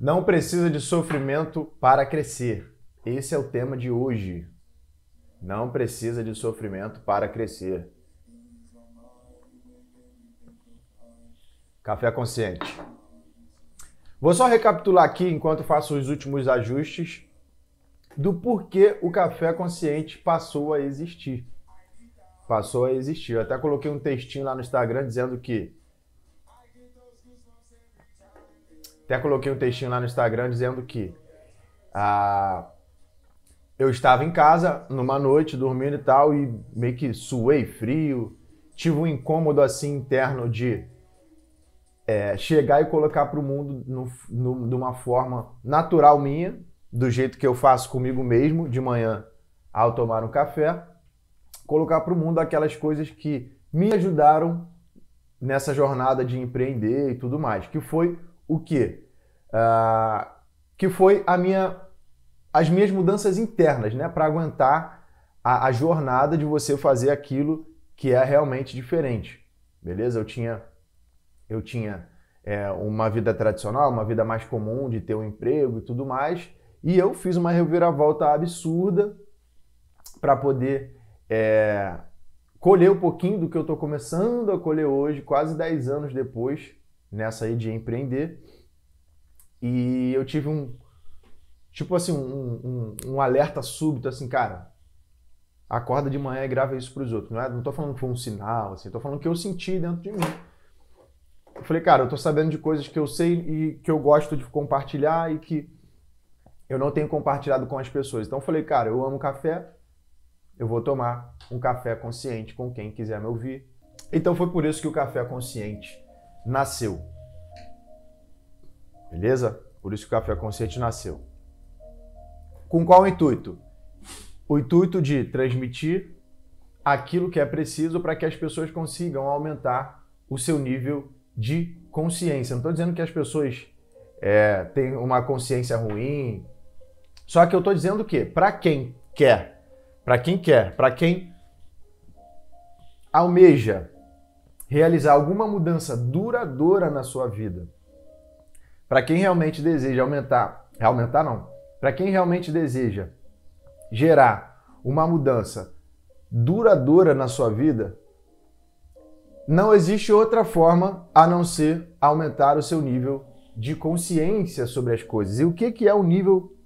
Não precisa de sofrimento para crescer. Esse é o tema de hoje. Não precisa de sofrimento para crescer. Café consciente. Vou só recapitular aqui enquanto faço os últimos ajustes do porquê o café consciente passou a existir. Passou a existir. Eu até coloquei um textinho lá no Instagram dizendo que Até coloquei um textinho lá no Instagram dizendo que ah, eu estava em casa numa noite dormindo e tal e meio que suei frio, tive um incômodo assim interno de é, chegar e colocar para o mundo no, no, de uma forma natural minha, do jeito que eu faço comigo mesmo de manhã ao tomar um café, colocar para o mundo aquelas coisas que me ajudaram nessa jornada de empreender e tudo mais, que foi o quê? Uh, que foi a minha, as minhas mudanças internas, né? Para aguentar a, a, jornada de você fazer aquilo que é realmente diferente. Beleza? Eu tinha, eu tinha é, uma vida tradicional, uma vida mais comum de ter um emprego e tudo mais. E eu fiz uma reviravolta absurda para poder é, colher um pouquinho do que eu estou começando a colher hoje, quase 10 anos depois, nessa aí de empreender. E eu tive um, tipo assim, um, um, um alerta súbito, assim, cara, acorda de manhã e grava isso para os outros. Não, é, não tô falando que foi um sinal, assim, tô falando que eu senti dentro de mim. Eu falei, cara, eu tô sabendo de coisas que eu sei e que eu gosto de compartilhar e que eu não tenho compartilhado com as pessoas. Então eu falei, cara, eu amo café, eu vou tomar um café consciente com quem quiser me ouvir. Então foi por isso que o café consciente nasceu. Beleza? Por isso que o café consciente nasceu. Com qual intuito? O intuito de transmitir aquilo que é preciso para que as pessoas consigam aumentar o seu nível de consciência. Não estou dizendo que as pessoas é, têm uma consciência ruim. Só que eu estou dizendo que para quem quer, para quem quer, para quem almeja realizar alguma mudança duradoura na sua vida, para quem realmente deseja aumentar, aumentar não, para quem realmente deseja gerar uma mudança duradoura na sua vida, não existe outra forma a não ser aumentar o seu nível de consciência sobre as coisas. E o que, que é o nível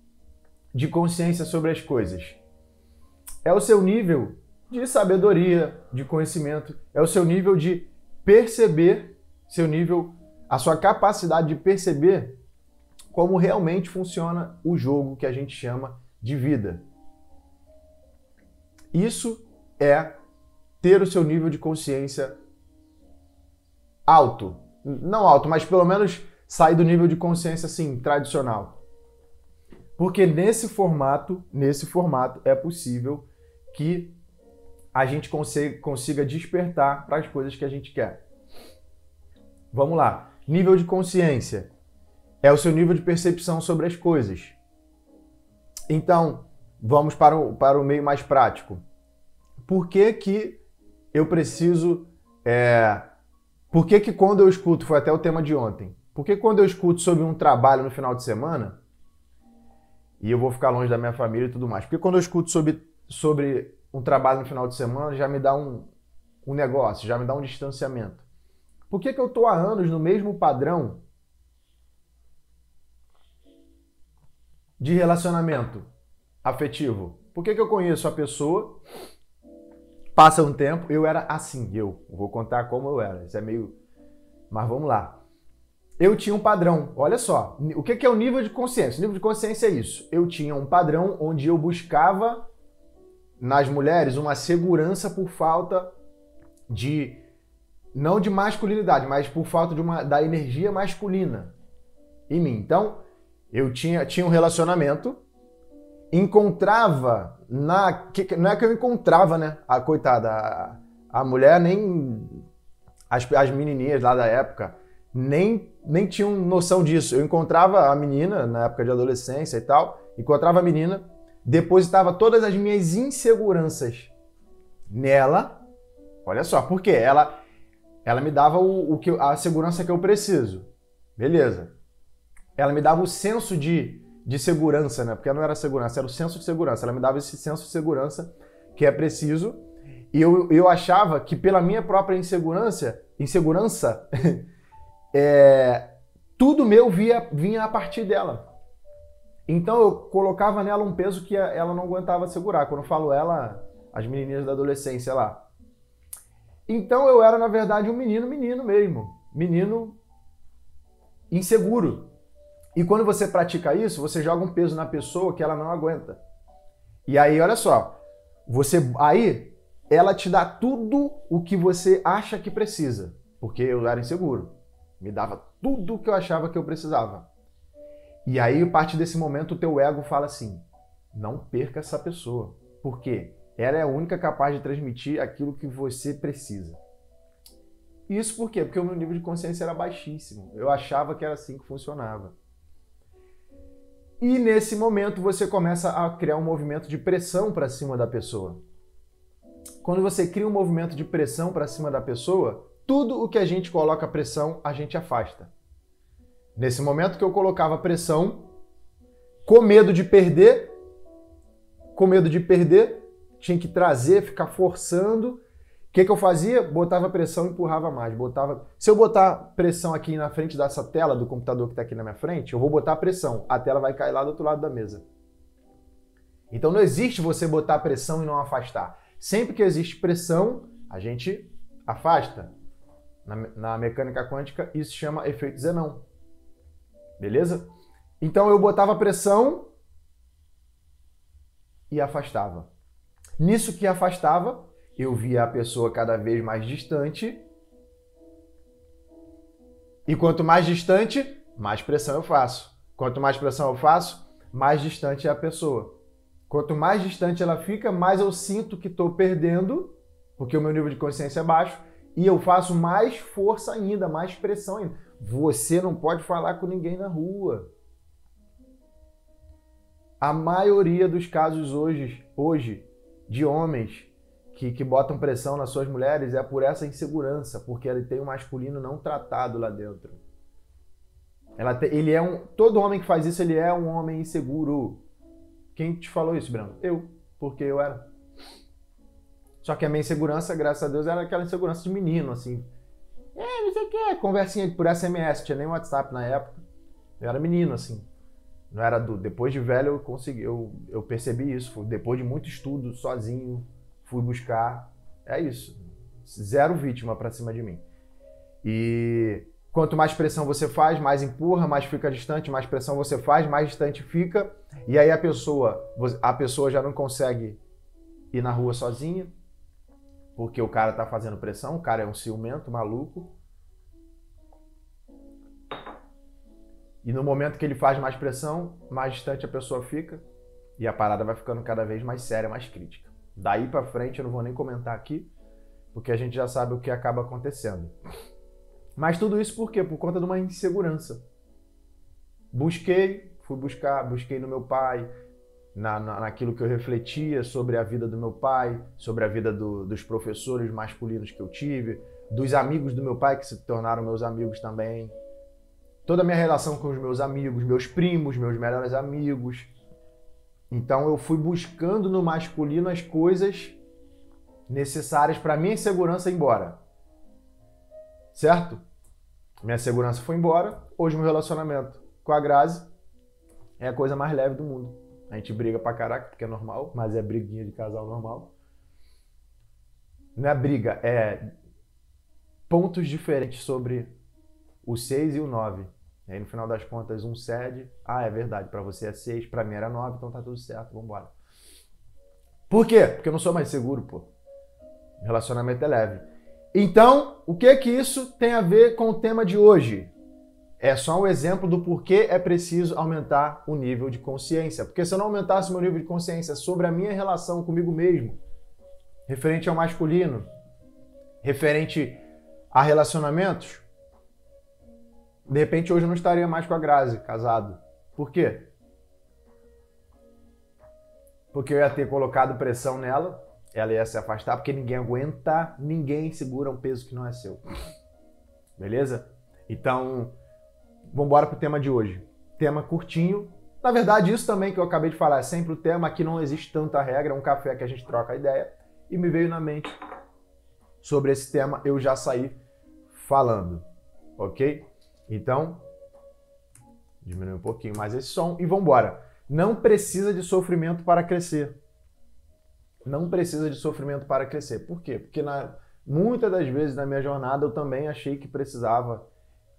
de consciência sobre as coisas? É o seu nível de sabedoria, de conhecimento, é o seu nível de perceber, seu nível, a sua capacidade de perceber como realmente funciona o jogo que a gente chama de vida. Isso é ter o seu nível de consciência alto. Não alto, mas pelo menos sair do nível de consciência assim, tradicional. Porque nesse formato, nesse formato é possível que a gente consiga, despertar para as coisas que a gente quer. Vamos lá. Nível de consciência é o seu nível de percepção sobre as coisas. Então, vamos para o, para o meio mais prático. Por que, que eu preciso é, por que, que quando eu escuto, foi até o tema de ontem, por que quando eu escuto sobre um trabalho no final de semana, e eu vou ficar longe da minha família e tudo mais, porque quando eu escuto sobre, sobre um trabalho no final de semana, já me dá um, um negócio, já me dá um distanciamento. Por que, que eu estou há anos no mesmo padrão de relacionamento afetivo? Por que, que eu conheço a pessoa Passa um tempo, eu era assim, eu vou contar como eu era. Isso é meio. Mas vamos lá. Eu tinha um padrão. Olha só, o que é o nível de consciência? O nível de consciência é isso. Eu tinha um padrão onde eu buscava nas mulheres uma segurança por falta de não de masculinidade, mas por falta de uma da energia masculina em mim. Então, eu tinha tinha um relacionamento encontrava na. Que, não é que eu encontrava, né? A coitada, a, a mulher nem. As, as menininhas lá da época nem, nem tinham noção disso. Eu encontrava a menina na época de adolescência e tal, encontrava a menina, depositava todas as minhas inseguranças nela. Olha só, porque ela ela me dava o, o que a segurança que eu preciso. Beleza. ela me dava o senso de, de segurança, né? Porque não era segurança, era o senso de segurança. Ela me dava esse senso de segurança que é preciso. E eu, eu achava que pela minha própria insegurança, insegurança, é, tudo meu via, vinha a partir dela. Então eu colocava nela um peso que ela não aguentava segurar. Quando eu falo ela, as menininhas da adolescência lá. Então eu era, na verdade, um menino, menino mesmo. Menino inseguro. E quando você pratica isso, você joga um peso na pessoa que ela não aguenta. E aí, olha só, você aí ela te dá tudo o que você acha que precisa, porque eu era inseguro. Me dava tudo o que eu achava que eu precisava. E aí, a partir desse momento, o teu ego fala assim: não perca essa pessoa. Por quê? Ela é a única capaz de transmitir aquilo que você precisa. Isso por quê? Porque o meu nível de consciência era baixíssimo. Eu achava que era assim que funcionava. E nesse momento você começa a criar um movimento de pressão para cima da pessoa. Quando você cria um movimento de pressão para cima da pessoa, tudo o que a gente coloca pressão, a gente afasta. Nesse momento que eu colocava pressão, com medo de perder, com medo de perder, tinha que trazer, ficar forçando, que, que eu fazia? Botava pressão empurrava mais. Botava... Se eu botar pressão aqui na frente dessa tela do computador que está aqui na minha frente, eu vou botar pressão. A tela vai cair lá do outro lado da mesa. Então não existe você botar pressão e não afastar. Sempre que existe pressão, a gente afasta. Na, na mecânica quântica, isso chama efeito Zenão. Beleza? Então eu botava pressão e afastava. Nisso que afastava, eu via a pessoa cada vez mais distante. E quanto mais distante, mais pressão eu faço. Quanto mais pressão eu faço, mais distante é a pessoa. Quanto mais distante ela fica, mais eu sinto que estou perdendo, porque o meu nível de consciência é baixo, e eu faço mais força ainda, mais pressão ainda. Você não pode falar com ninguém na rua. A maioria dos casos hoje, hoje de homens que, que botam pressão nas suas mulheres é por essa insegurança, porque ele tem um masculino não tratado lá dentro. Ela te, ele é um, todo homem que faz isso, ele é um homem inseguro. Quem te falou isso, Bruno? Eu, porque eu era. Só que a minha insegurança, graças a Deus, era aquela insegurança de menino, assim. É, não sei o que, conversinha por SMS, tinha nem WhatsApp na época. Eu era menino, assim. Não era do. Depois de velho eu consegui, eu, eu percebi isso. Depois de muito estudo, sozinho, fui buscar. É isso. Zero vítima para cima de mim. E quanto mais pressão você faz, mais empurra, mais fica distante, mais pressão você faz, mais distante fica. E aí a pessoa, a pessoa já não consegue ir na rua sozinha, porque o cara tá fazendo pressão, o cara é um ciumento, maluco. E no momento que ele faz mais pressão, mais distante a pessoa fica e a parada vai ficando cada vez mais séria, mais crítica. Daí para frente eu não vou nem comentar aqui, porque a gente já sabe o que acaba acontecendo. Mas tudo isso por quê? Por conta de uma insegurança. Busquei, fui buscar, busquei no meu pai, na, na, naquilo que eu refletia sobre a vida do meu pai, sobre a vida do, dos professores masculinos que eu tive, dos amigos do meu pai que se tornaram meus amigos também. Toda a minha relação com os meus amigos, meus primos, meus melhores amigos, então eu fui buscando no masculino as coisas necessárias para minha segurança ir embora. Certo? Minha segurança foi embora. Hoje meu relacionamento com a Grazi é a coisa mais leve do mundo. A gente briga pra caraca, porque é normal, mas é briguinha de casal normal. Não é briga, é pontos diferentes sobre o 6 e o 9. E aí no final das contas, um cede. Ah, é verdade, para você é 6, para mim era 9, então tá tudo certo, vamos embora. Por quê? Porque eu não sou mais seguro, pô. Relacionamento é leve. Então, o que que isso tem a ver com o tema de hoje? É só um exemplo do porquê é preciso aumentar o nível de consciência. Porque se eu não aumentasse meu nível de consciência sobre a minha relação comigo mesmo, referente ao masculino, referente a relacionamentos, de repente hoje eu não estaria mais com a Grazi, casado. Por quê? Porque eu ia ter colocado pressão nela, ela ia se afastar, porque ninguém aguenta, ninguém segura um peso que não é seu. Beleza? Então, vamos embora pro tema de hoje. tema curtinho. Na verdade, isso também que eu acabei de falar é sempre o tema. Aqui não existe tanta regra, é um café que a gente troca a ideia. E me veio na mente sobre esse tema, eu já saí falando, ok? Então, diminui um pouquinho mais esse som e vamos embora. Não precisa de sofrimento para crescer. Não precisa de sofrimento para crescer. Por quê? Porque na, muitas das vezes na minha jornada eu também achei que precisava,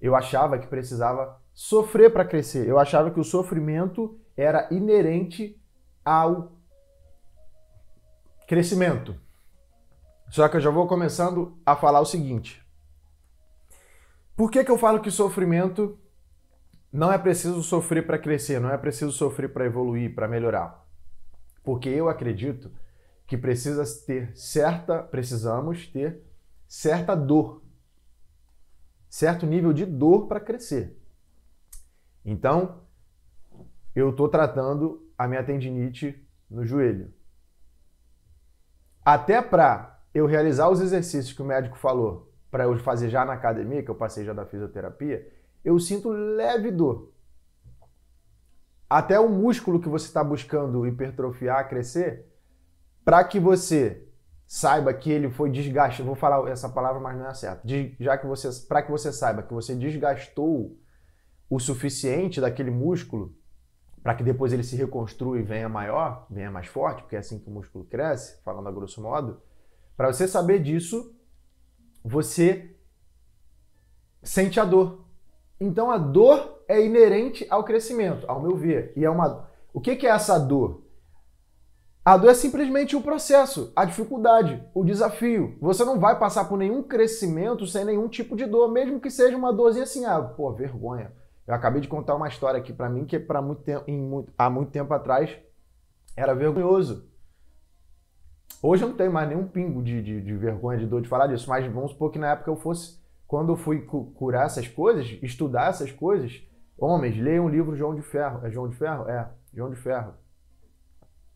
eu achava que precisava sofrer para crescer. Eu achava que o sofrimento era inerente ao crescimento. Só que eu já vou começando a falar o seguinte. Por que, que eu falo que sofrimento não é preciso sofrer para crescer, não é preciso sofrer para evoluir, para melhorar? Porque eu acredito que precisa ter certa, precisamos ter certa dor, certo nível de dor para crescer. Então, eu estou tratando a minha tendinite no joelho. Até para eu realizar os exercícios que o médico falou para eu fazer já na academia, que eu passei já da fisioterapia, eu sinto leve dor. Até o músculo que você está buscando hipertrofiar, crescer, para que você saiba que ele foi desgastado, vou falar essa palavra, mas não é certo. Já que você, para que você saiba que você desgastou o suficiente daquele músculo para que depois ele se reconstrua e venha maior, venha mais forte, porque é assim que o músculo cresce, falando a grosso modo. Para você saber disso, você sente a dor. Então a dor é inerente ao crescimento, ao meu ver. E é uma. O que, que é essa dor? A dor é simplesmente o processo, a dificuldade, o desafio. Você não vai passar por nenhum crescimento sem nenhum tipo de dor, mesmo que seja uma dorzinha assim, ah, pô, vergonha. Eu acabei de contar uma história aqui para mim que para muito tempo, muito, há muito tempo atrás era vergonhoso. Hoje eu não tenho mais nenhum pingo de, de, de, vergonha, de dor de falar disso, mas vamos supor que na época eu fosse, quando eu fui curar essas coisas, estudar essas coisas, homens, leiam o livro João de Ferro. É João de Ferro? É, João de Ferro.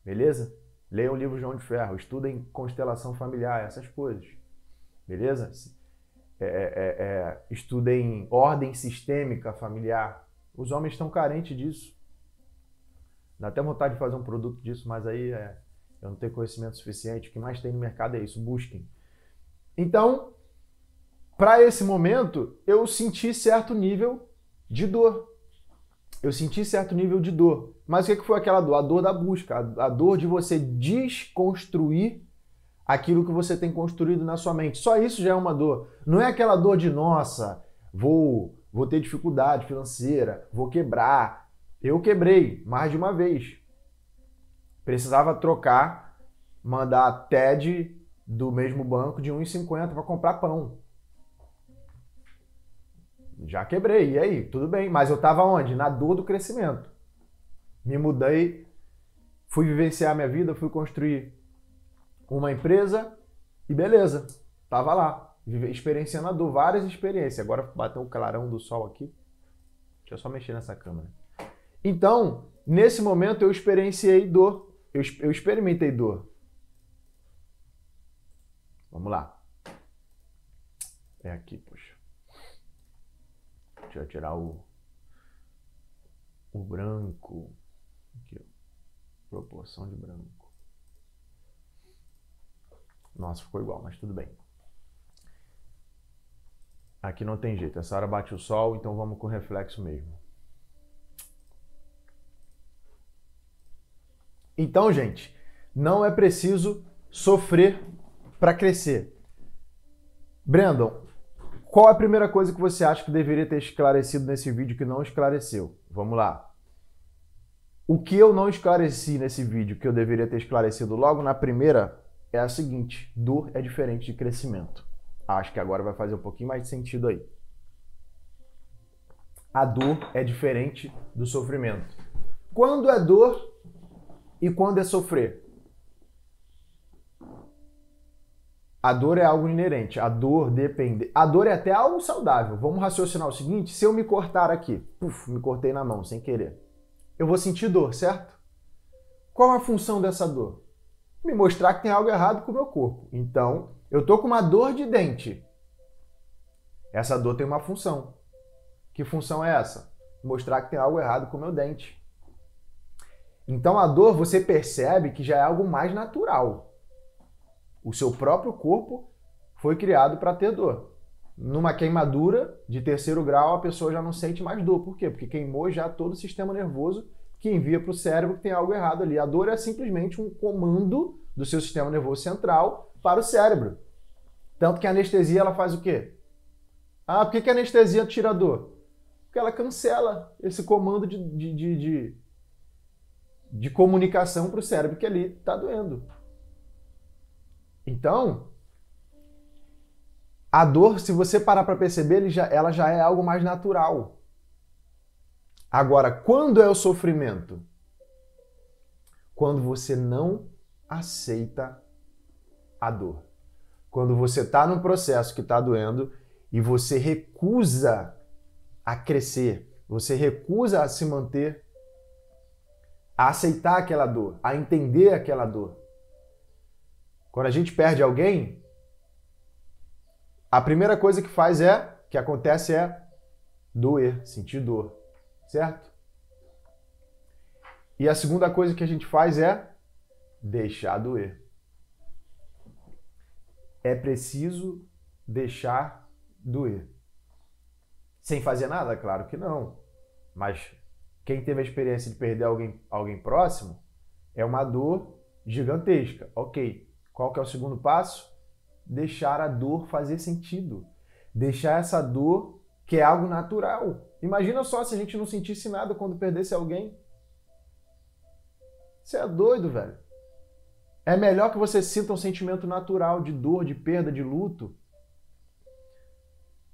Beleza? Leiam o livro João de Ferro, estudem constelação familiar, essas coisas. Beleza? É, é, é, é estudem ordem sistêmica familiar. Os homens estão carentes disso. Dá até vontade de fazer um produto disso, mas aí é, eu não tenho conhecimento suficiente. O que mais tem no mercado é isso, busquem. Então, para esse momento, eu senti certo nível de dor. Eu senti certo nível de dor. Mas o que foi aquela dor? A dor da busca, a dor de você desconstruir aquilo que você tem construído na sua mente. Só isso já é uma dor. Não é aquela dor de, nossa, vou, vou ter dificuldade financeira, vou quebrar. Eu quebrei mais de uma vez precisava trocar, mandar TED do mesmo banco de 1,50 para comprar pão. Já quebrei, e aí? Tudo bem, mas eu estava onde? Na dor do crescimento. Me mudei, fui vivenciar minha vida, fui construir uma empresa e beleza, tava lá, experienciando a dor, várias experiências. Agora bateu o clarão do sol aqui. Deixa eu só mexer nessa câmera. Então, nesse momento eu experienciei dor eu, eu experimentei dor. Vamos lá. É aqui, poxa. Deixa eu tirar o, o branco. Proporção de branco. Nossa, ficou igual, mas tudo bem. Aqui não tem jeito. Essa hora bate o sol, então vamos com reflexo mesmo. Então, gente, não é preciso sofrer para crescer. Brandon, qual a primeira coisa que você acha que deveria ter esclarecido nesse vídeo que não esclareceu? Vamos lá. O que eu não esclareci nesse vídeo que eu deveria ter esclarecido logo na primeira é a seguinte: dor é diferente de crescimento. Acho que agora vai fazer um pouquinho mais de sentido aí. A dor é diferente do sofrimento. Quando é dor, e quando é sofrer? A dor é algo inerente, a dor depende. A dor é até algo saudável. Vamos raciocinar o seguinte: se eu me cortar aqui, puf, me cortei na mão sem querer, eu vou sentir dor, certo? Qual a função dessa dor? Me mostrar que tem algo errado com o meu corpo. Então, eu tô com uma dor de dente. Essa dor tem uma função. Que função é essa? mostrar que tem algo errado com o meu dente. Então a dor você percebe que já é algo mais natural. O seu próprio corpo foi criado para ter dor. Numa queimadura de terceiro grau, a pessoa já não sente mais dor. Por quê? Porque queimou já todo o sistema nervoso que envia para o cérebro que tem algo errado ali. A dor é simplesmente um comando do seu sistema nervoso central para o cérebro. Tanto que a anestesia ela faz o quê? Ah, por que, que a anestesia tira a dor? Porque ela cancela esse comando de, de, de, de, de comunicação para o cérebro que ali está doendo. Então, a dor, se você parar para perceber, já, ela já é algo mais natural. Agora, quando é o sofrimento? Quando você não aceita a dor. Quando você está num processo que está doendo e você recusa a crescer, você recusa a se manter, a aceitar aquela dor, a entender aquela dor. Quando a gente perde alguém, a primeira coisa que faz é, que acontece é doer, sentir dor, certo? E a segunda coisa que a gente faz é deixar doer. É preciso deixar doer. Sem fazer nada? Claro que não. Mas quem teve a experiência de perder alguém, alguém próximo é uma dor gigantesca. Ok. Qual que é o segundo passo? Deixar a dor fazer sentido. Deixar essa dor que é algo natural. Imagina só se a gente não sentisse nada quando perdesse alguém. Você é doido, velho. É melhor que você sinta um sentimento natural de dor, de perda, de luto,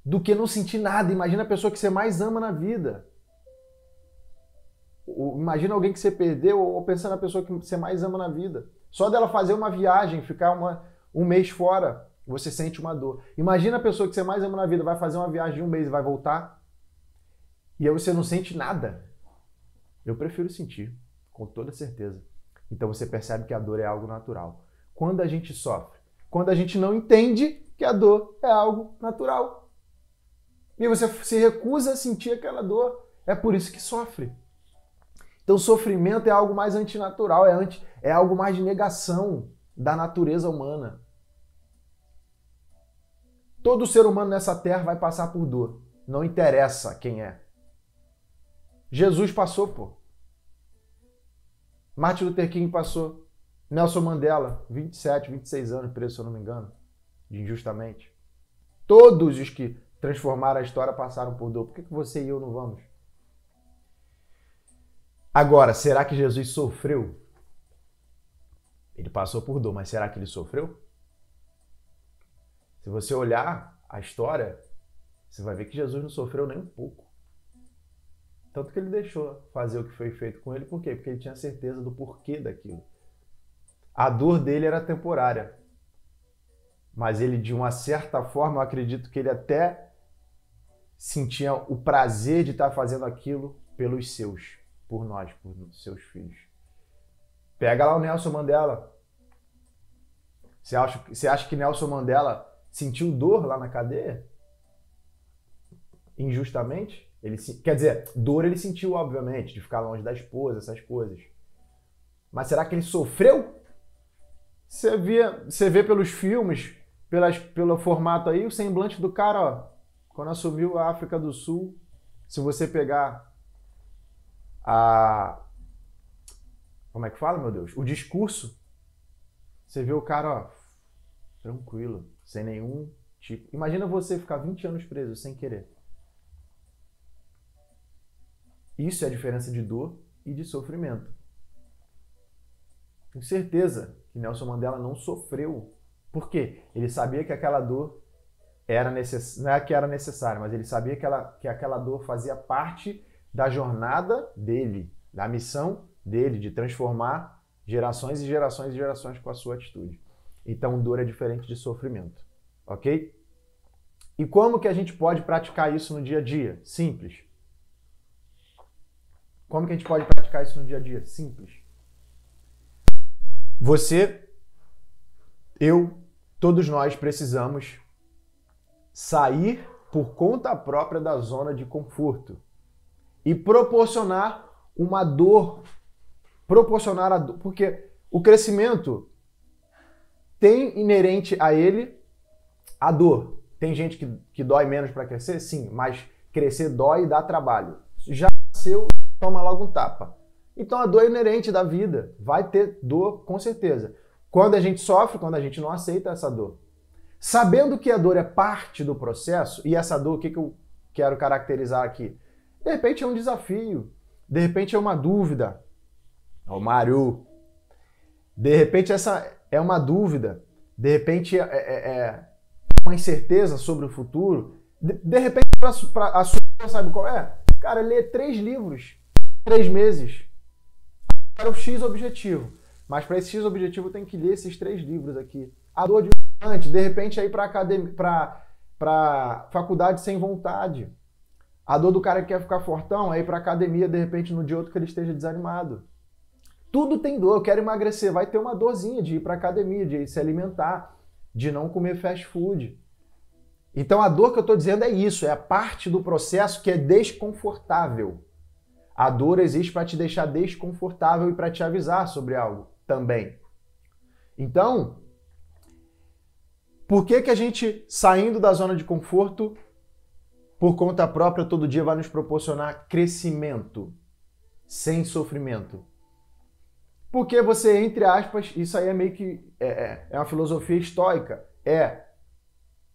do que não sentir nada. Imagina a pessoa que você mais ama na vida. Imagina alguém que você perdeu ou pensando na pessoa que você mais ama na vida. Só dela fazer uma viagem, ficar uma, um mês fora, você sente uma dor. Imagina a pessoa que você mais ama na vida vai fazer uma viagem de um mês e vai voltar. E aí você não sente nada. Eu prefiro sentir, com toda certeza. Então você percebe que a dor é algo natural. Quando a gente sofre, quando a gente não entende que a dor é algo natural. E você se recusa a sentir aquela dor, é por isso que sofre. Então, sofrimento é algo mais antinatural, é, anti, é algo mais de negação da natureza humana. Todo ser humano nessa terra vai passar por dor. Não interessa quem é. Jesus passou, pô. Martin Luther King passou. Nelson Mandela, 27, 26 anos preso, se eu não me engano, injustamente. Todos os que transformaram a história passaram por dor. Por que, que você e eu não vamos? Agora, será que Jesus sofreu? Ele passou por dor, mas será que ele sofreu? Se você olhar a história, você vai ver que Jesus não sofreu nem um pouco. Tanto que ele deixou fazer o que foi feito com ele, por quê? Porque ele tinha certeza do porquê daquilo. A dor dele era temporária. Mas ele, de uma certa forma, eu acredito que ele até sentia o prazer de estar fazendo aquilo pelos seus, por nós, por seus filhos. Pega lá o Nelson Mandela. Você acha, você acha que Nelson Mandela sentiu dor lá na cadeia? Injustamente? Ele, quer dizer, dor ele sentiu, obviamente, de ficar longe da esposa, essas coisas. Mas será que ele sofreu? Você vê, você vê pelos filmes, pelas, pelo formato aí, o semblante do cara, ó, quando assumiu a África do Sul. Se você pegar a. Como é que fala, meu Deus? O discurso. Você vê o cara, ó, tranquilo, sem nenhum tipo. Imagina você ficar 20 anos preso sem querer. Isso é a diferença de dor e de sofrimento. Tenho certeza que Nelson Mandela não sofreu. Por quê? Ele sabia que aquela dor era necess... não é que era necessária, mas ele sabia que, ela... que aquela dor fazia parte da jornada dele, da missão dele de transformar gerações e gerações e gerações com a sua atitude. Então, dor é diferente de sofrimento, ok? E como que a gente pode praticar isso no dia a dia? Simples. Como que a gente pode praticar isso no dia a dia? Simples. Você, eu, todos nós precisamos sair por conta própria da zona de conforto. e proporcionar uma dor, proporcionar a dor, porque o crescimento tem inerente a ele a dor. Tem gente que, que dói menos para crescer? Sim, mas crescer dói e dá trabalho. Já nasceu, toma logo um tapa. Então a dor é inerente da vida. Vai ter dor, com certeza. Quando a gente sofre, quando a gente não aceita essa dor. Sabendo que a dor é parte do processo, e essa dor, o que, que eu quero caracterizar aqui? De repente é um desafio, de repente é uma dúvida. Ó, Mário. De repente essa é uma dúvida, de repente é, é, é uma incerteza sobre o futuro. De, de repente, a sua sabe qual é? Cara, lê três livros, três meses. Para o X objetivo. Mas para esse X objetivo tem que ler esses três livros aqui. A dor de antes, de repente aí para academia, para faculdade sem vontade. A dor do cara que quer ficar fortão, aí para academia de repente no dia outro que ele esteja desanimado. Tudo tem dor. Eu quero emagrecer, vai ter uma dorzinha de ir para academia, de se alimentar, de não comer fast food. Então a dor que eu estou dizendo é isso, é a parte do processo que é desconfortável. A dor existe para te deixar desconfortável e para te avisar sobre algo também. Então, por que, que a gente, saindo da zona de conforto, por conta própria, todo dia vai nos proporcionar crescimento, sem sofrimento? Porque você, entre aspas, isso aí é meio que. É, é, é uma filosofia estoica. É.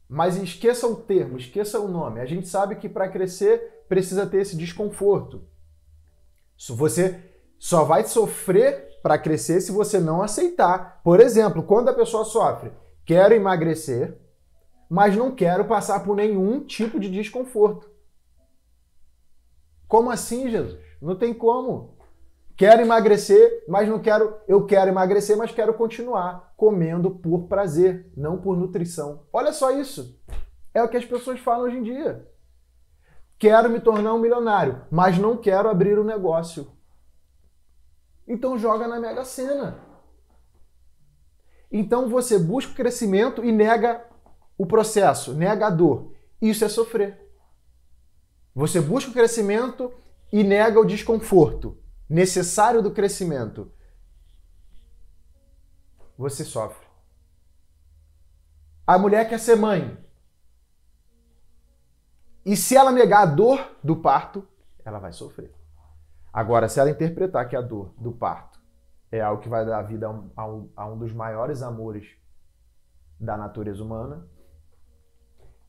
Mas esqueça o termo, esqueça o nome. A gente sabe que para crescer precisa ter esse desconforto. Você só vai sofrer para crescer se você não aceitar. Por exemplo, quando a pessoa sofre, quero emagrecer, mas não quero passar por nenhum tipo de desconforto. Como assim, Jesus? Não tem como. Quero emagrecer, mas não quero. Eu quero emagrecer, mas quero continuar comendo por prazer, não por nutrição. Olha só isso. É o que as pessoas falam hoje em dia. Quero me tornar um milionário, mas não quero abrir um negócio. Então joga na Mega Sena. Então você busca o crescimento e nega o processo, nega a dor. Isso é sofrer. Você busca o crescimento e nega o desconforto necessário do crescimento. Você sofre. A mulher quer ser mãe. E se ela negar a dor do parto, ela vai sofrer. Agora, se ela interpretar que a dor do parto é algo que vai dar vida a um, a um, a um dos maiores amores da natureza humana,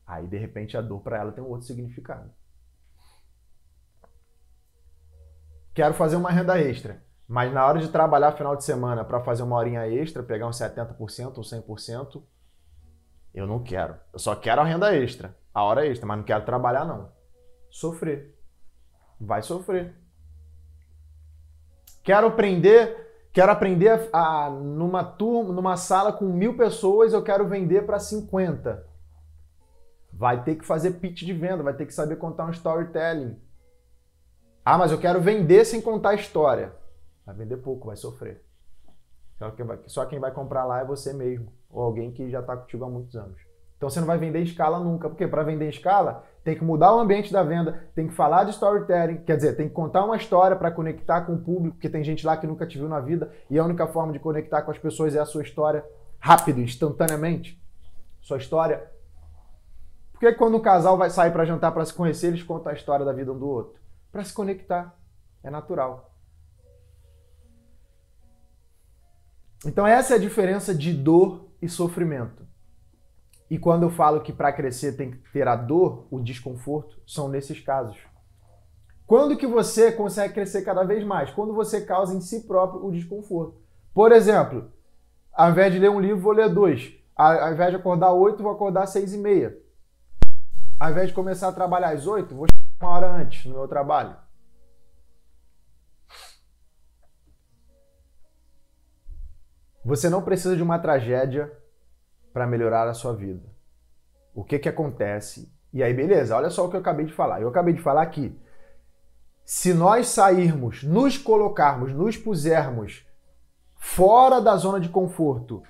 aí de repente a dor para ela tem um outro significado. Quero fazer uma renda extra, mas na hora de trabalhar final de semana para fazer uma horinha extra, pegar uns 70% ou 100%, eu não quero. Eu só quero a renda extra, a hora extra, mas não quero trabalhar não. Sofrer. Vai sofrer. Quero aprender Quero aprender a, numa turma, numa sala com mil pessoas, eu quero vender para 50. Vai ter que fazer pitch de venda, vai ter que saber contar um storytelling. Ah, mas eu quero vender sem contar a história. Vai vender pouco, vai sofrer. Só quem vai, só quem vai comprar lá é você mesmo, ou alguém que já está contigo há muitos anos. Então você não vai vender em escala nunca, porque para vender em escala tem que mudar o ambiente da venda, tem que falar de storytelling, quer dizer, tem que contar uma história para conectar com o público, porque tem gente lá que nunca te viu na vida e a única forma de conectar com as pessoas é a sua história rápido, instantaneamente. Sua história. Por que quando um casal vai sair para jantar para se conhecer, eles contam a história da vida um do outro? Para se conectar. É natural. Então essa é a diferença de dor e sofrimento. E quando eu falo que para crescer tem que ter a dor, o desconforto, são nesses casos. Quando que você consegue crescer cada vez mais? Quando você causa em si próprio o desconforto. Por exemplo, ao invés de ler um livro, vou ler dois. Ao invés de acordar oito, vou acordar seis e meia. Ao invés de começar a trabalhar às oito, vou uma hora antes no meu trabalho. Você não precisa de uma tragédia para melhorar a sua vida. O que que acontece? E aí, beleza, olha só o que eu acabei de falar. Eu acabei de falar que se nós sairmos, nos colocarmos, nos pusermos fora da zona de conforto,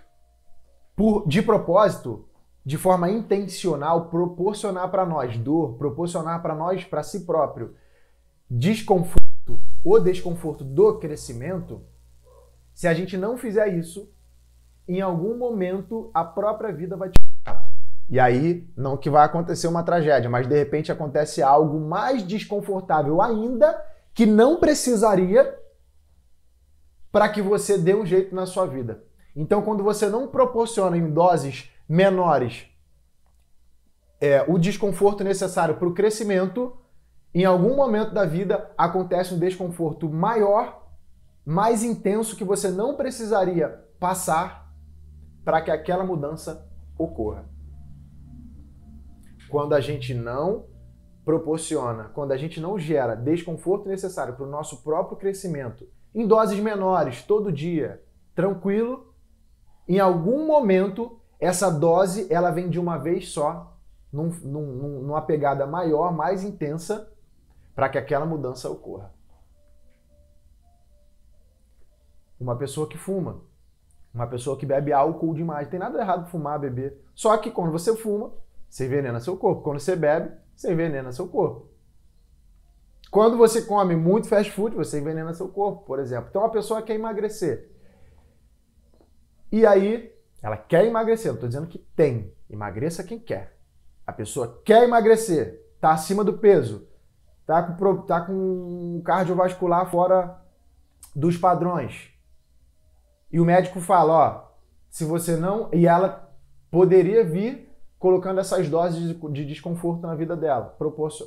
por, de propósito, de forma intencional, proporcionar para nós dor, proporcionar para nós, para si próprio, desconforto, o desconforto do crescimento, se a gente não fizer isso, em algum momento a própria vida vai te e aí, não que vai acontecer uma tragédia, mas de repente acontece algo mais desconfortável ainda que não precisaria para que você dê um jeito na sua vida. Então, quando você não proporciona em doses menores. É, o desconforto necessário para o crescimento, em algum momento da vida acontece um desconforto maior, mais intenso que você não precisaria passar para que aquela mudança ocorra. Quando a gente não proporciona, quando a gente não gera desconforto necessário para o nosso próprio crescimento, em doses menores, todo dia, tranquilo, em algum momento essa dose ela vem de uma vez só, num, num, numa pegada maior, mais intensa, para que aquela mudança ocorra. Uma pessoa que fuma, uma pessoa que bebe álcool demais, tem nada errado fumar, beber. Só que quando você fuma, você envenena seu corpo. Quando você bebe, você envenena seu corpo. Quando você come muito fast food, você envenena seu corpo, por exemplo. Então a pessoa quer emagrecer. E aí, ela quer emagrecer. Eu estou dizendo que tem. Emagreça quem quer. A pessoa quer emagrecer, está acima do peso, está com, tá com cardiovascular fora dos padrões. E o médico fala, ó, se você não. E ela poderia vir colocando essas doses de desconforto na vida dela,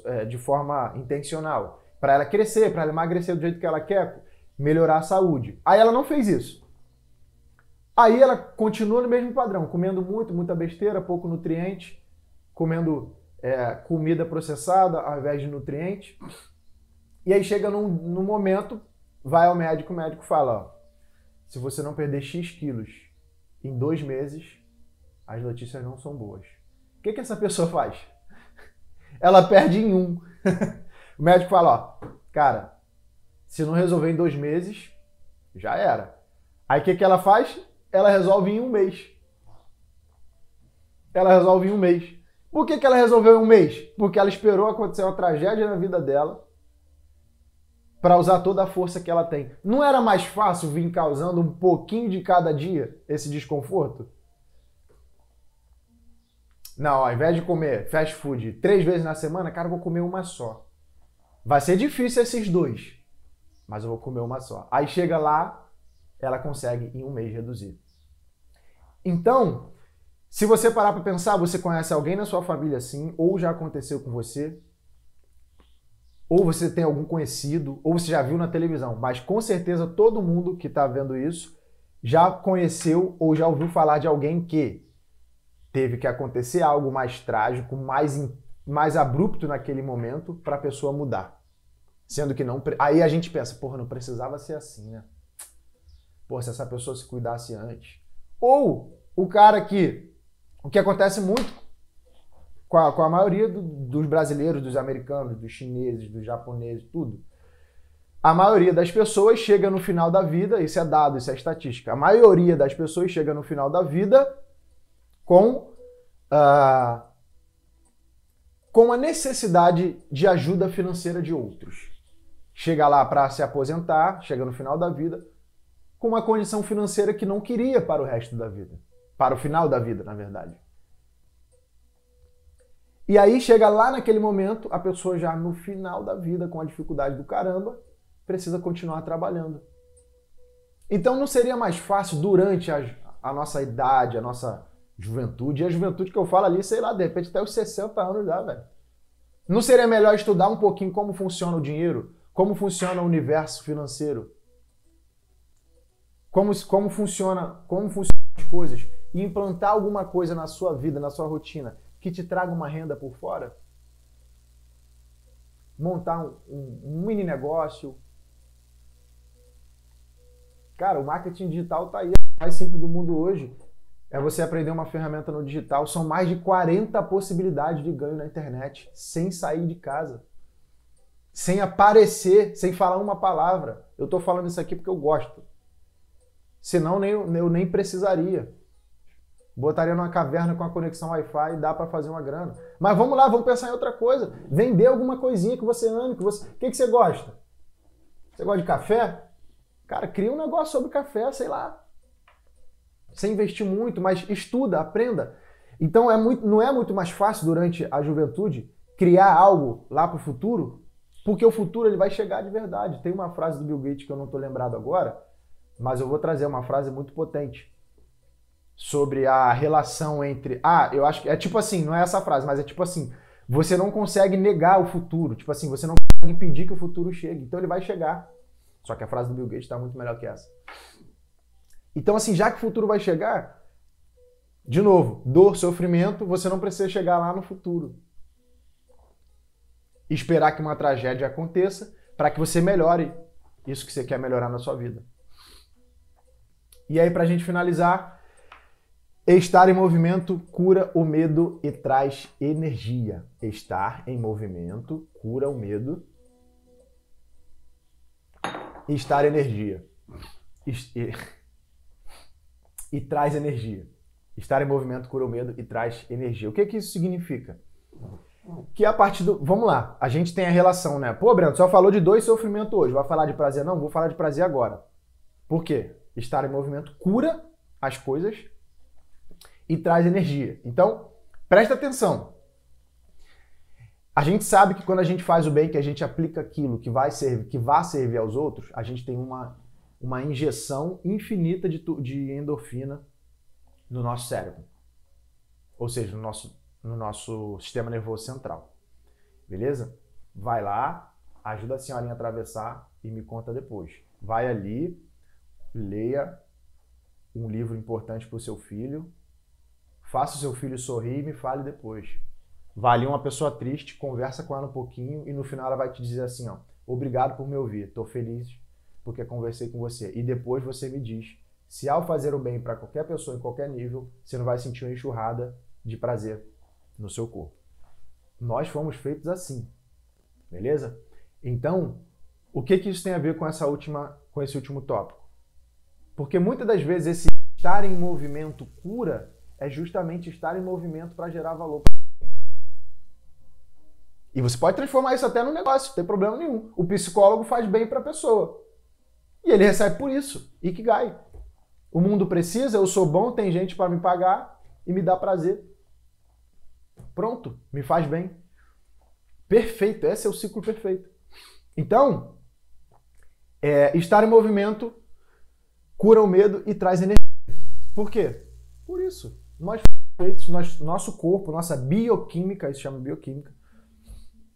é, de forma intencional, para ela crescer, para ela emagrecer do jeito que ela quer, melhorar a saúde. Aí ela não fez isso. Aí ela continua no mesmo padrão, comendo muito, muita besteira, pouco nutriente, comendo é, comida processada ao invés de nutriente. E aí chega num, num momento, vai ao médico, o médico fala: ó, se você não perder X quilos em dois meses, as notícias não são boas que, que essa pessoa faz? Ela perde em um. o médico fala, ó, cara, se não resolver em dois meses, já era. Aí o que, que ela faz? Ela resolve em um mês. Ela resolve em um mês. Por que, que ela resolveu em um mês? Porque ela esperou acontecer uma tragédia na vida dela para usar toda a força que ela tem. Não era mais fácil vir causando um pouquinho de cada dia esse desconforto? Não, ao invés de comer fast food três vezes na semana, cara, eu vou comer uma só. Vai ser difícil esses dois, mas eu vou comer uma só. Aí chega lá, ela consegue em um mês reduzir. Então, se você parar para pensar, você conhece alguém na sua família assim, ou já aconteceu com você, ou você tem algum conhecido, ou você já viu na televisão, mas com certeza todo mundo que está vendo isso já conheceu ou já ouviu falar de alguém que teve que acontecer algo mais trágico, mais, mais abrupto naquele momento para a pessoa mudar. Sendo que não. Aí a gente pensa, porra, não precisava ser assim, né? Pô, se essa pessoa se cuidasse antes. Ou o cara que. O que acontece muito com a, com a maioria do, dos brasileiros, dos americanos, dos chineses, dos japoneses, tudo. A maioria das pessoas chega no final da vida, isso é dado, isso é estatística. A maioria das pessoas chega no final da vida com, uh, com a necessidade de ajuda financeira de outros. Chega lá para se aposentar, chega no final da vida, com uma condição financeira que não queria para o resto da vida. Para o final da vida, na verdade. E aí chega lá naquele momento, a pessoa já no final da vida, com a dificuldade do caramba, precisa continuar trabalhando. Então não seria mais fácil durante a, a nossa idade, a nossa Juventude. E a juventude que eu falo ali, sei lá, de repente até os 60 anos já, velho. Não seria melhor estudar um pouquinho como funciona o dinheiro? Como funciona o universo financeiro? Como, como, funciona, como funcionam as coisas? E implantar alguma coisa na sua vida, na sua rotina, que te traga uma renda por fora? Montar um, um, um mini negócio? Cara, o marketing digital tá aí, é mais simples do mundo hoje é você aprender uma ferramenta no digital. São mais de 40 possibilidades de ganho na internet sem sair de casa. Sem aparecer, sem falar uma palavra. Eu estou falando isso aqui porque eu gosto. Senão nem, eu nem precisaria. Botaria numa caverna com a conexão Wi-Fi e dá para fazer uma grana. Mas vamos lá, vamos pensar em outra coisa. Vender alguma coisinha que você ame, que você. O que, que você gosta? Você gosta de café? Cara, cria um negócio sobre café, sei lá. Sem investir muito, mas estuda, aprenda. Então é muito, não é muito mais fácil durante a juventude criar algo lá para o futuro, porque o futuro ele vai chegar de verdade. Tem uma frase do Bill Gates que eu não estou lembrado agora, mas eu vou trazer uma frase muito potente sobre a relação entre. Ah, eu acho que é tipo assim, não é essa frase, mas é tipo assim: você não consegue negar o futuro. Tipo assim, você não consegue impedir que o futuro chegue. Então ele vai chegar. Só que a frase do Bill Gates está muito melhor que essa. Então, assim, já que o futuro vai chegar, de novo, dor, sofrimento, você não precisa chegar lá no futuro. Esperar que uma tragédia aconteça para que você melhore isso que você quer melhorar na sua vida. E aí, para a gente finalizar, Estar em movimento cura o medo e traz energia. Estar em movimento cura o medo e estar energia. E, e, traz energia. Estar em movimento cura o medo e traz energia. O que, que isso significa? Que a partir do. Vamos lá, a gente tem a relação, né? Pô, Breno, só falou de dois sofrimentos hoje. Vai falar de prazer? Não, vou falar de prazer agora. Por quê? Estar em movimento cura as coisas e traz energia. Então, presta atenção. A gente sabe que quando a gente faz o bem, que a gente aplica aquilo que vai servir, que vai servir aos outros, a gente tem uma, uma injeção infinita de, de endorfina no nosso cérebro. Ou seja, no nosso, no nosso sistema nervoso central. Beleza? Vai lá, ajuda a senhorinha a atravessar e me conta depois. Vai ali, leia um livro importante para o seu filho, Faça o seu filho sorrir e me fale depois. Vale uma pessoa triste, conversa com ela um pouquinho e no final ela vai te dizer assim, ó, obrigado por me ouvir, estou feliz porque conversei com você. E depois você me diz se ao fazer o bem para qualquer pessoa em qualquer nível, você não vai sentir uma enxurrada de prazer no seu corpo. Nós fomos feitos assim, beleza? Então, o que, que isso tem a ver com essa última, com esse último tópico? Porque muitas das vezes esse estar em movimento cura é justamente estar em movimento para gerar valor. E você pode transformar isso até no negócio, não tem problema nenhum. O psicólogo faz bem para a pessoa. E ele recebe por isso. Ikigai. O mundo precisa, eu sou bom, tem gente para me pagar e me dá prazer. Pronto, me faz bem. Perfeito, esse é o ciclo perfeito. Então, é, estar em movimento cura o medo e traz energia. Por quê? Por isso. Nós feitos, nós, nosso corpo, nossa bioquímica, isso chama bioquímica,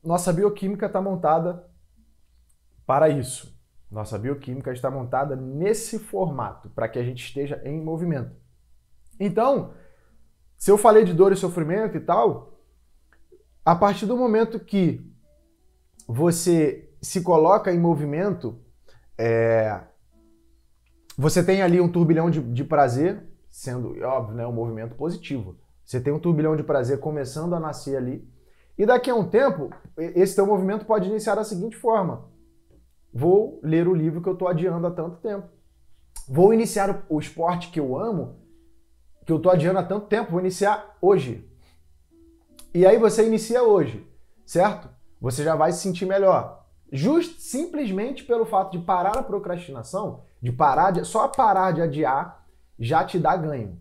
nossa bioquímica está montada para isso. Nossa bioquímica está montada nesse formato, para que a gente esteja em movimento. Então, se eu falei de dor e sofrimento e tal, a partir do momento que você se coloca em movimento, é, você tem ali um turbilhão de, de prazer, sendo, óbvio, né, um movimento positivo. Você tem um turbilhão de prazer começando a nascer ali. E daqui a um tempo, esse teu movimento pode iniciar da seguinte forma: vou ler o livro que eu estou adiando há tanto tempo. Vou iniciar o esporte que eu amo, que eu estou adiando há tanto tempo, vou iniciar hoje. E aí você inicia hoje, certo? Você já vai se sentir melhor. Just, simplesmente pelo fato de parar a procrastinação, de parar de, só parar de adiar já te dá ganho.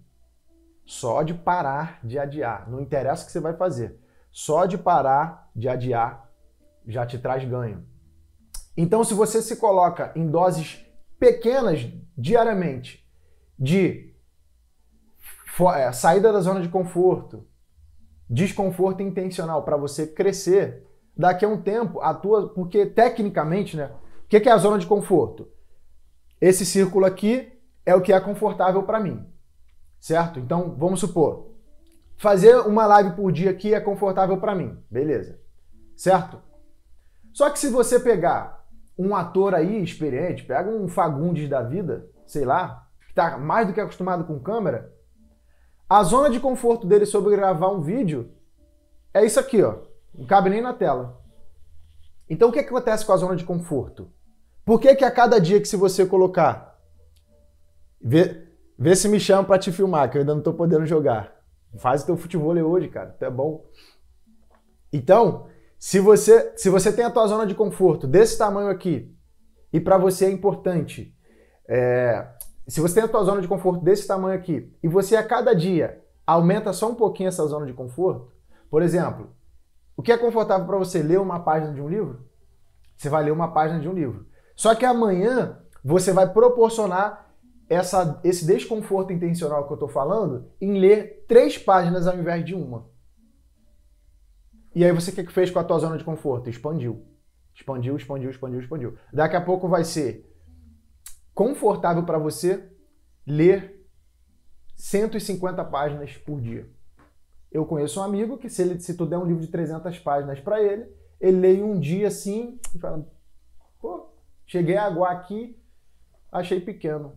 Só de parar de adiar. Não interessa o que você vai fazer. Só de parar de adiar já te traz ganho. Então, se você se coloca em doses pequenas diariamente de é, saída da zona de conforto, desconforto intencional para você crescer, daqui a um tempo a tua, porque tecnicamente, né? O que é a zona de conforto? Esse círculo aqui é o que é confortável para mim. Certo? Então, vamos supor, fazer uma live por dia aqui é confortável para mim. Beleza. Certo? Só que se você pegar um ator aí experiente, pega um Fagundes da vida, sei lá, que tá mais do que acostumado com câmera, a zona de conforto dele sobre gravar um vídeo é isso aqui, ó. Não cabe nem na tela. Então o que, que acontece com a zona de conforto? Por que, que a cada dia que se você colocar Vê, Vê se me chama pra te filmar, que eu ainda não tô podendo jogar. Faz o teu futebol hoje, cara. É bom. Então, se você, se você tem a tua zona de conforto desse tamanho aqui, e para você é importante, é, se você tem a tua zona de conforto desse tamanho aqui, e você a cada dia aumenta só um pouquinho essa zona de conforto, por exemplo, o que é confortável para você ler uma página de um livro? Você vai ler uma página de um livro. Só que amanhã você vai proporcionar essa, esse desconforto intencional que eu estou falando em ler três páginas ao invés de uma. E aí você o que fez com a tua zona de conforto? Expandiu. Expandiu, expandiu, expandiu, expandiu. Daqui a pouco vai ser confortável para você ler 150 páginas por dia. Eu conheço um amigo que se, ele, se tu der um livro de 300 páginas para ele, ele lê um dia assim e fala, cheguei a aguar aqui, achei pequeno.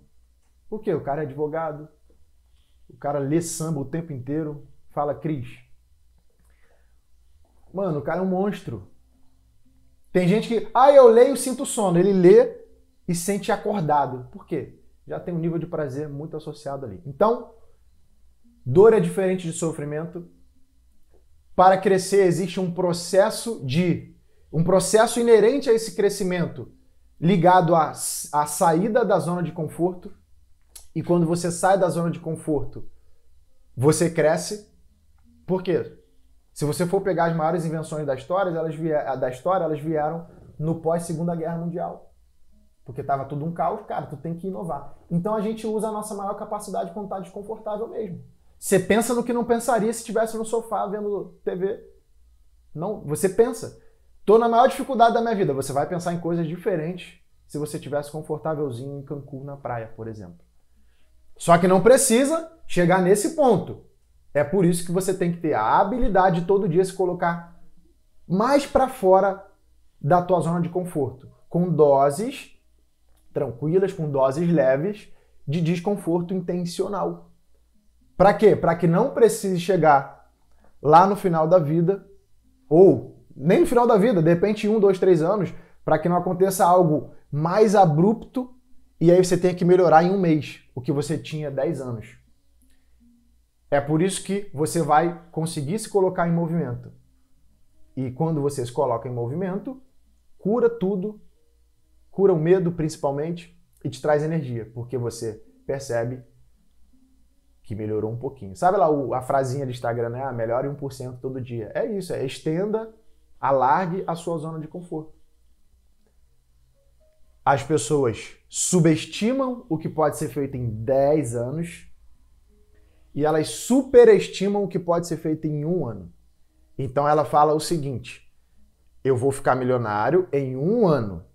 Por quê? O cara é advogado, o cara lê samba o tempo inteiro, fala, Cris. Mano, o cara é um monstro. Tem gente que, ah, eu leio e sinto sono. Ele lê e sente acordado. Por quê? Já tem um nível de prazer muito associado ali. Então, dor é diferente de sofrimento. Para crescer existe um processo de um processo inerente a esse crescimento, ligado à, à saída da zona de conforto e quando você sai da zona de conforto, você cresce. Por quê? Se você for pegar as maiores invenções da história, elas vieram, da história, elas vieram no pós Segunda Guerra Mundial. Porque estava tudo um caos, cara, tu tem que inovar. Então a gente usa a nossa maior capacidade quando está desconfortável mesmo. Você pensa no que não pensaria se estivesse no sofá vendo TV. Não, você pensa. Tô na maior dificuldade da minha vida. Você vai pensar em coisas diferentes se você tivesse confortávelzinho em Cancún na praia, por exemplo. Só que não precisa chegar nesse ponto. É por isso que você tem que ter a habilidade de todo dia se colocar mais para fora da tua zona de conforto, com doses tranquilas, com doses leves de desconforto intencional. Para quê? Para que não precise chegar lá no final da vida, ou nem no final da vida, de repente um, dois, três anos, para que não aconteça algo mais abrupto e aí você tenha que melhorar em um mês o que você tinha 10 anos. É por isso que você vai conseguir se colocar em movimento. E quando você se coloca em movimento, cura tudo, cura o medo principalmente e te traz energia, porque você percebe que melhorou um pouquinho. Sabe lá a frasinha do Instagram, né? Ah, melhore 1% todo dia. É isso, é estenda, alargue a sua zona de conforto as pessoas subestimam o que pode ser feito em 10 anos e elas superestimam o que pode ser feito em um ano. Então ela fala o seguinte: eu vou ficar milionário em um ano.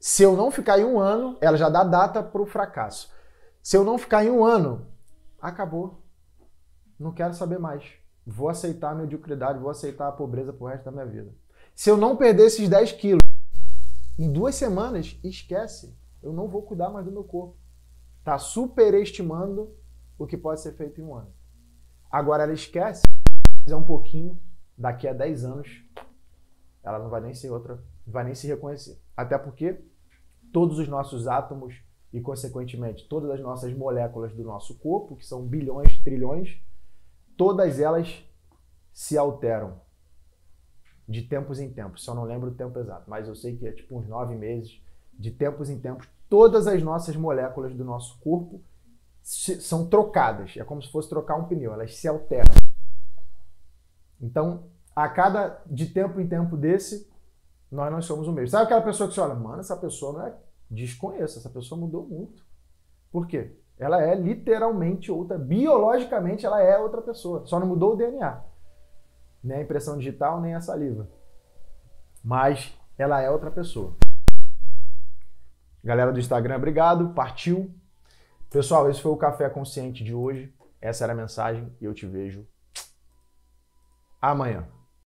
Se eu não ficar em um ano, ela já dá data para o fracasso. Se eu não ficar em um ano, acabou. Não quero saber mais. Vou aceitar a mediocridade, vou aceitar a pobreza pro resto da minha vida. Se eu não perder esses 10 quilos, em duas semanas, esquece. Eu não vou cuidar mais do meu corpo. Tá superestimando o que pode ser feito em um ano. Agora ela esquece, fizer um pouquinho, daqui a 10 anos, ela não vai nem ser outra, vai nem se reconhecer. Até porque todos os nossos átomos e, consequentemente, todas as nossas moléculas do nosso corpo, que são bilhões, trilhões, todas elas se alteram de tempos em tempos. Só não lembro o tempo exato, mas eu sei que é tipo uns nove meses. De tempos em tempos, todas as nossas moléculas do nosso corpo são trocadas. É como se fosse trocar um pneu, elas se alteram. Então, a cada de tempo em tempo desse, nós não somos o mesmo. Sabe aquela pessoa que você olha, mano, essa pessoa não é. Desconheço, essa pessoa mudou muito. Por quê? Ela é literalmente outra. Biologicamente, ela é outra pessoa. Só não mudou o DNA nem a impressão digital, nem a saliva. Mas ela é outra pessoa. Galera do Instagram, obrigado. Partiu. Pessoal, esse foi o Café Consciente de hoje. Essa era a mensagem e eu te vejo amanhã.